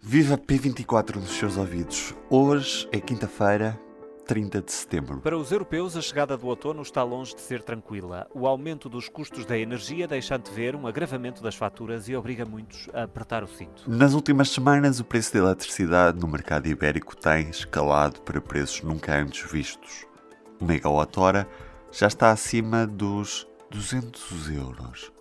Viva P24 nos seus ouvidos. Hoje é quinta-feira, 30 de setembro. Para os europeus, a chegada do outono está longe de ser tranquila. O aumento dos custos da energia deixa antever um agravamento das faturas e obriga muitos a apertar o cinto. Nas últimas semanas, o preço da eletricidade no mercado ibérico tem escalado para preços nunca antes vistos. O megawatt-hora já está acima dos 200 euros.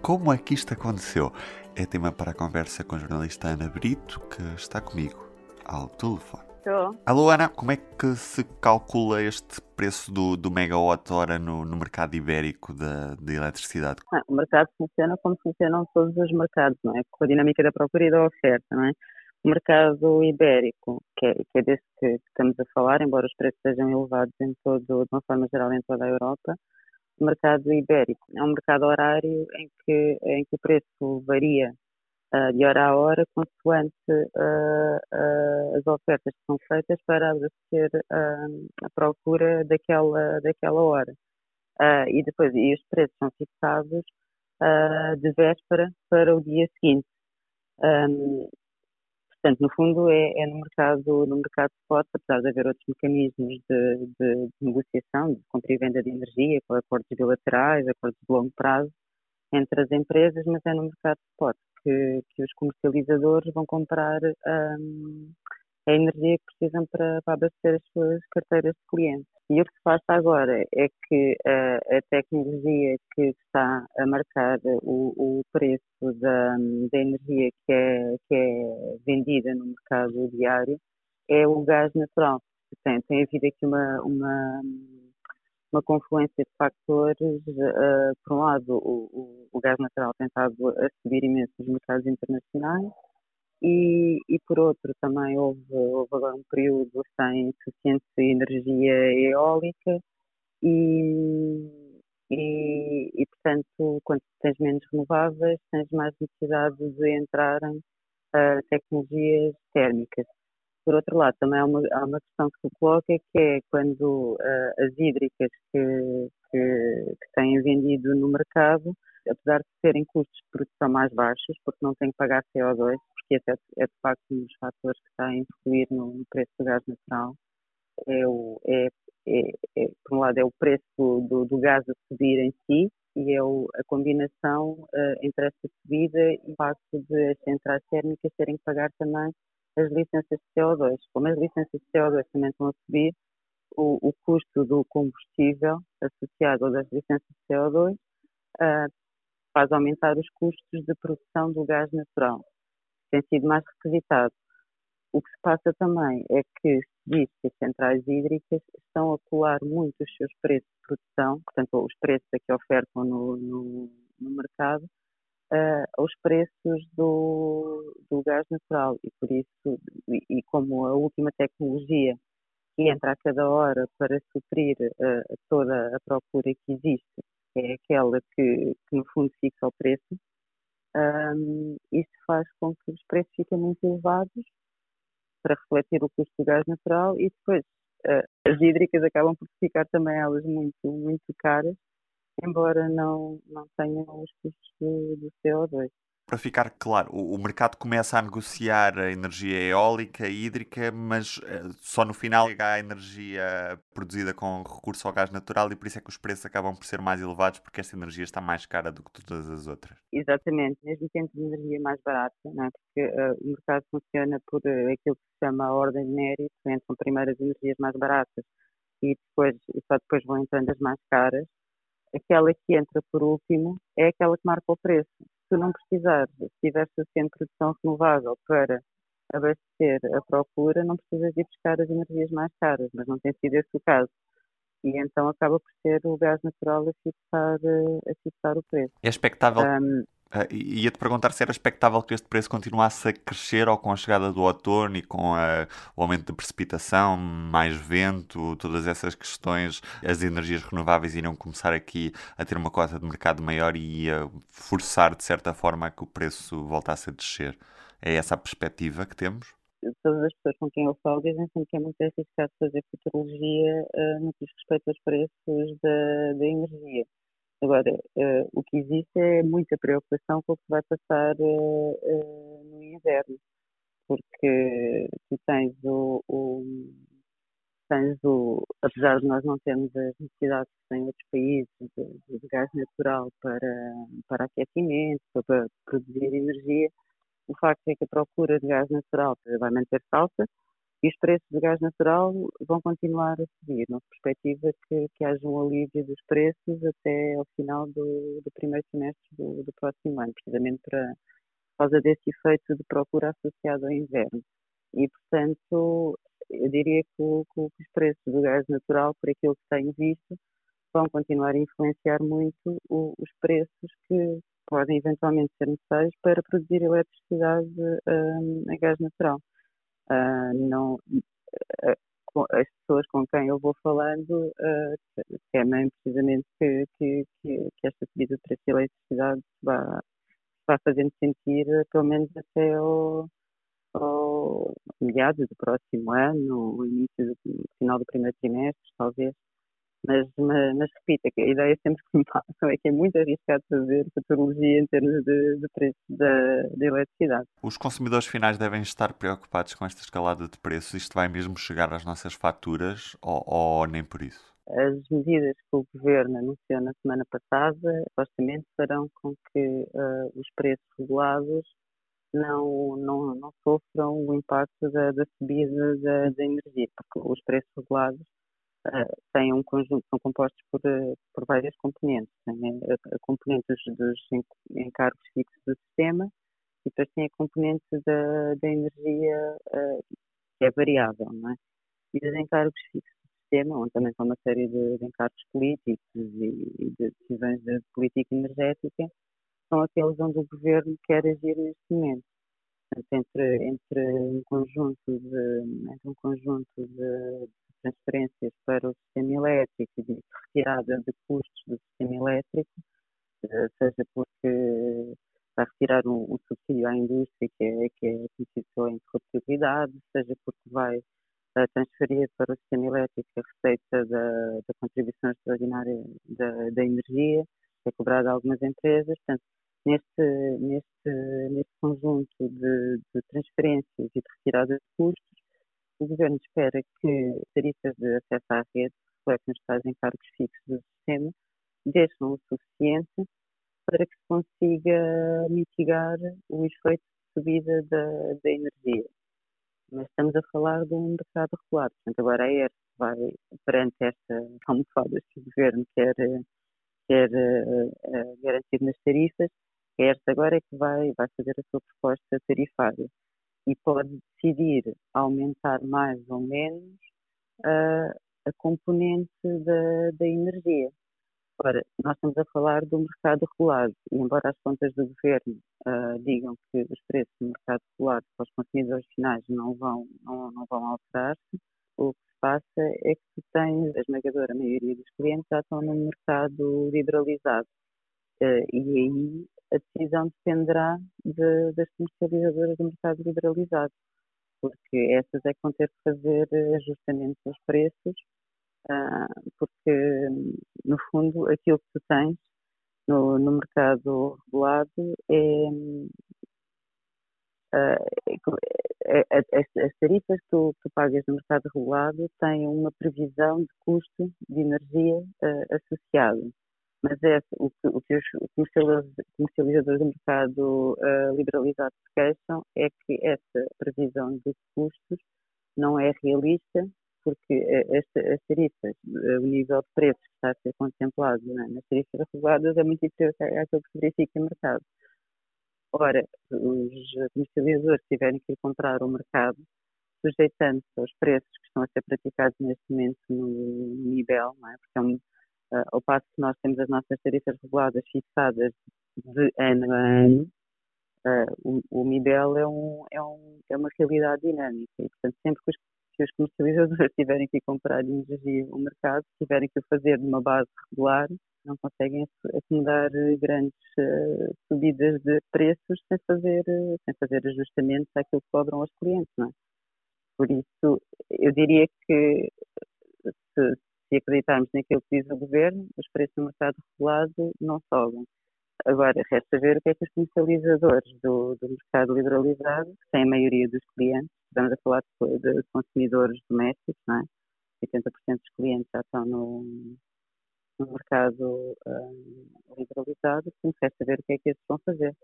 Como é que isto aconteceu? É tema para a conversa com a jornalista Ana Brito, que está comigo ao telefone. Estou. Alô Ana, como é que se calcula este preço do, do megawatt-hora no, no mercado ibérico da, da eletricidade? Ah, o mercado funciona como funcionam todos os mercados, não é? Com a dinâmica da procura e da oferta, não é? O mercado ibérico, que é, que é desse que estamos a falar, embora os preços sejam elevados em todo, de uma forma geral em toda a Europa, mercado ibérico é um mercado horário em que, em que o preço varia uh, de hora a hora consoante uh, uh, as ofertas que são feitas para abastecer a procura daquela, daquela hora. e depois, e os preços são fixados de véspera para o dia seguinte. Um, Portanto, no fundo, é, é, no mercado no mercado spot, apesar de haver outros mecanismos de, de, de negociação, de compra e venda de energia, com acordos bilaterais, acordos de longo prazo entre as empresas, mas é no mercado spot que, que os comercializadores vão comprar um, a energia que precisam para, para abastecer as suas carteiras de clientes. E o que se passa agora é que a, a tecnologia que está a marcar o, o preço da, da, energia que é, que é vendida no mercado diário é o gás natural. Tem, tem havido aqui uma, uma, uma confluência de fatores. Uh, por um lado, o, o, o, gás natural tem estado a subir imenso nos mercados internacionais e, e por outro também houve, houve agora um período sem suficiente energia eólica e, e, e, portanto quando tens menos renováveis tens mais necessidade de entrarem uh, tecnologias térmicas. Por outro lado, também há uma, há uma questão que se coloca que é quando uh, as hídricas que, que, que têm vendido no mercado apesar de terem custos de produção mais baixos, porque não têm que pagar CO2, porque esse é, é de facto um dos fatores que está a influir no, preço do gás natural, é, o, é, é, é, por um lado é o preço do, do, gás a subir em si e é o, a combinação uh, entre esta subida e o facto de as centrais térmicas terem que pagar também as licenças de CO2. Como as licenças de CO2 também estão a subir, o, o custo do combustível associado às licenças de CO2 uh, faz aumentar os custos de produção do gás natural. Tem sido mais requisitado. O que se passa também é que se diz que as centrais hídricas estão a colar muito os seus preços de produção, portanto, os preços a que ofertam no, no, no mercado, uh, aos preços do, do gás natural. E por isso, e, e, como a última tecnologia que entra a cada hora para suprir uh, toda a procura que existe é aquela que, que no fundo fixa o preço, um, isso faz com que os preços fiquem muito elevados para refletir o custo do gás natural e depois uh, as hídricas acabam por ficar também elas muito, muito caras, embora não, não tenham os custos do CO2 para ficar claro, o, mercado começa a negociar a energia eólica hídrica, mas eh, só no final chega a energia produzida com recurso ao gás natural e por isso é que os preços acabam por ser mais elevados, porque esta energia está mais cara do que todas as outras. Exatamente, mesmo tendo energia mais barata, não é? porque uh, o mercado funciona por uh, aquilo que se chama a ordem de mérito, entram primeiro as energias mais baratas e depois e só depois vão entrando as mais caras. Aquela que entra por último é aquela que marca o preço tu não precisares, se tiver suficiente produção renovável para abastecer a procura, não precisas ir buscar as energias mais caras, mas não tem sido esse o caso. E então acaba por ser o gás natural a fixar, a fixar o preço. É expectável um, Uh, Ia-te perguntar se era expectável que este preço continuasse a crescer ou com a chegada do outono e com a, o aumento de precipitação, mais vento, todas essas questões, as energias renováveis iriam começar aqui a ter uma cota de mercado maior e ia forçar, de certa forma, a que o preço voltasse a descer. É essa a perspectiva que temos? Todas as pessoas com quem eu falo dizem sempre que é muito arriscado fazer futurologia uh, no que diz respeito aos preços da, da energia Agora, uh, o que existe é muita preocupação com o que vai passar uh, uh, no inverno, porque tu tens o, o, tens o, apesar de nós não termos as necessidades que têm outros países de, de gás natural para, para aquecimento, para produzir energia, o facto é que a procura de gás natural vai manter-se alta e os preços do gás natural vão continuar a subir, na perspectiva que, que haja um alívio dos preços até ao final do, do primeiro semestre do, do, próximo ano, precisamente para, por causa desse efeito de procura associado ao inverno. E, portanto, eu diria que, que, os preços do gás natural, por aquilo que tenho visto, vão continuar a influenciar muito o, os preços que podem eventualmente ser necessários para produzir eletricidade um, a gás natural. Uh, não, uh, as pessoas com quem eu vou falando temem precisamente que, que, que, esta subida de preço de eletricidade vá, vá fazendo sentir pelo menos até ao meados do próximo ano, o início do final do primeiro trimestre, talvez. Mas, mas, mas repito, é a ideia sempre que me passam é que é muito arriscado fazer futurologia em termos de, de preço da, da eletricidade. Os consumidores finais devem estar preocupados com esta escalada de preços? Isto vai mesmo chegar às nossas faturas ou, ou nem por isso? As medidas que o Governo anunciou na semana passada, supostamente, farão com que uh, os preços regulados não, não, não sofram o impacto da, da subida da, da energia, porque os preços regulados têm um conjunto, são compostos por, uh, por várias componentes. Tem a, a componente dos, dos, encargos fixos do sistema e depois tem a componente da, da energia que é variável, não é? E os encargos fixos do sistema, onde também são uma série de, de encargos políticos e, e de decisões de política energética, são aqueles onde o governo quer agir neste momento. entre, entre um conjunto de, entre um conjunto de, transferências para o sistema elétrico e de retirada de custos do sistema elétrico, eh, seja porque vai retirar um, um subsídio à indústria que é, que é conhecido pela interruptibilidade, seja porque vai uh, transferir para o sistema elétrico a receita da, da contribuição extraordinária da, da, energia, que é cobrada a algumas empresas. Portanto, neste, neste, neste conjunto de, de transferências e de retirada de custos, o Governo espera que tarifas de acesso à rede, refletem os tais encargos fixos do sistema, deixem o suficiente para que se consiga mitigar o efeito de subida da, da energia. Mas estamos a falar de um mercado regulado. Portanto, agora a ERS vai, perante esta almofada que o Governo quer, quer uh, garantir nas tarifas, a ERS agora é que vai, vai fazer a sua proposta tarifária e pode decidir aumentar mais ou menos uh, a componente da, da energia. Ora, nós estamos a falar do mercado regulado e embora as contas do governo uh, digam que os preços do mercado regulado para os consumidores finais não vão, não, não vão alterar-se, o que se passa é que tu tens, a esmagadora maioria dos clientes já estão no mercado liberalizado. Uh, e aí a decisão dependerá de, das comercializadoras do mercado liberalizado, porque essas é que vão ter que fazer ajustamentos aos preços, uh, porque, no fundo, aquilo que tu tens no, no mercado regulado é, uh, as, as, tarifas que tu, que pagas no mercado regulado têm uma previsão de custo de energia uh, associado mas é o que, o que os comercializadores do mercado uh, liberalizado se queixam é que essa previsão de custos não é realista, porque eh, as tarifas, eh, o nível de preços que está a ser contemplado né, nas tarifas reguladas é muito inferior àquilo que se verifica no mercado. Ora, os comercializadores tiverem que encontrar o mercado sujeitando-se aos preços que estão a ser praticados neste momento no, nível, é? porque é um, Uh, ao passo que nós temos as nossas tarifas reguladas fixadas de ano a ano, uh, o, o MIBEL é, um, é, um, é uma realidade dinâmica e, portanto, sempre que os, que os comercializadores tiverem que comprar energia no mercado, tiverem que o fazer de uma base regular, não conseguem acomodar grandes uh, subidas de preços sem fazer, sem fazer ajustamentos àquilo que cobram aos clientes, não é? Por isso, eu diria que se, se acreditarmos naquilo que diz o governo, os preços no mercado regulado não sobem. Agora, resta ver o que é que os comercializadores do, do mercado liberalizado, que têm a maioria dos clientes, estamos a falar de, de consumidores domésticos, não é? 80% dos clientes já estão no, no mercado um, liberalizado, portanto, resta ver o que é que eles vão fazer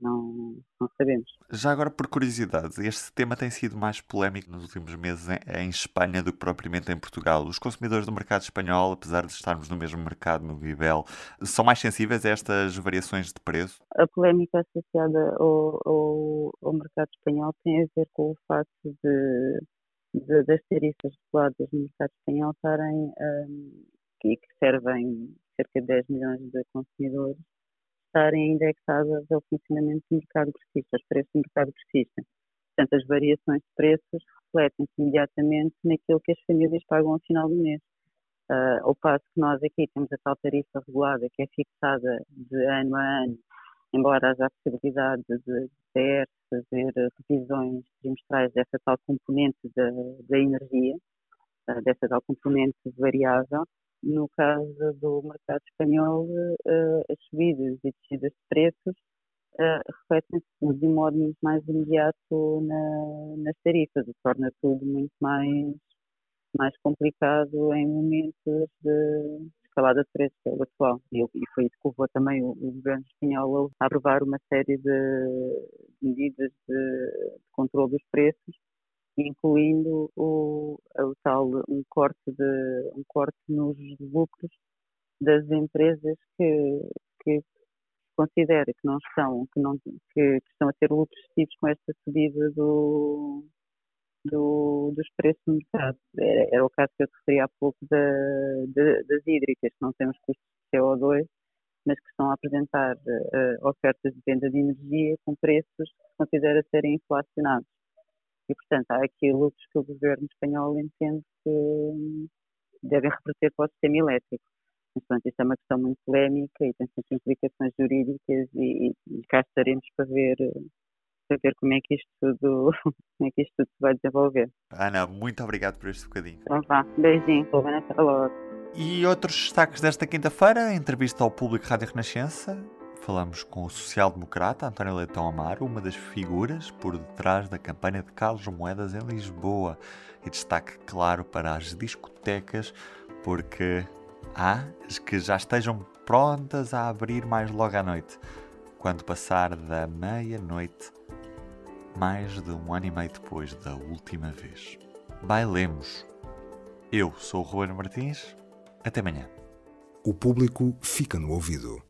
não, não sabemos. Já agora, por curiosidade, este tema tem sido mais polémico nos últimos meses em, em, Espanha do que propriamente em Portugal. Os consumidores do mercado espanhol, apesar de estarmos no mesmo mercado, no Bibel, são mais sensíveis a estas variações de preço? A polémica associada ao, ao, ao mercado espanhol tem a ver com o facto de, de das tarifas reguladas no mercado espanhol estarem, um, que servem cerca de 10 milhões de consumidores, estarem indexadas ao funcionamento do mercado grossista, aos preços do mercado grossista. Portanto, as variações de preços refletem-se imediatamente naquilo que as famílias pagam ao final do mês. Uh, ao passo que nós aqui temos a tal tarifa regulada que é fixada de ano a ano, embora haja a possibilidade de, de fazer revisões trimestrais dessa tal componente da, da energia, uh, dessa tal componente variável, no caso do mercado espanhol, uh, as subidas e descidas de preços uh, refletem-se de modo mais imediato na, nas tarifas, o torna tudo muito mais, mais complicado em momentos de escalada de preços, que é o atual. E, e foi isso que levou também o, o, governo espanhol a aprovar uma série de medidas de, de controle dos preços incluindo o, o tal um corte de um corte nos lucros das empresas que, que considera que não estão que não que, estão a ter lucros excessivos com esta subida do, do, dos preços no mercado. Era, era, o caso que eu referi há pouco da, da, das hídricas, que não têm os custos de CO2, mas que estão a apresentar uh, ofertas de venda de energia com preços que se considera serem inflacionados. E, portanto, há aqui lutas que o governo espanhol entende que devem reverter para o sistema elétrico. Mas, portanto, isto é uma questão muito polémica e tem sempre implicações jurídicas e, e cá estaremos para ver, para ver como, é que isto tudo, como é que isto tudo se vai desenvolver. Ana, muito obrigado por este bocadinho. Então vá, beijinho, até logo. E outros destaques desta quinta-feira, entrevista ao público Rádio Renascença, falamos com o social-democrata António Leitão Amaro, uma das figuras por detrás da campanha de Carlos Moedas em Lisboa. E destaque claro para as discotecas, porque há as que já estejam prontas a abrir mais logo à noite, quando passar da meia-noite, mais de um ano e meio depois da última vez. Bailemos. Eu sou o Ruben Martins. Até amanhã. O público fica no ouvido.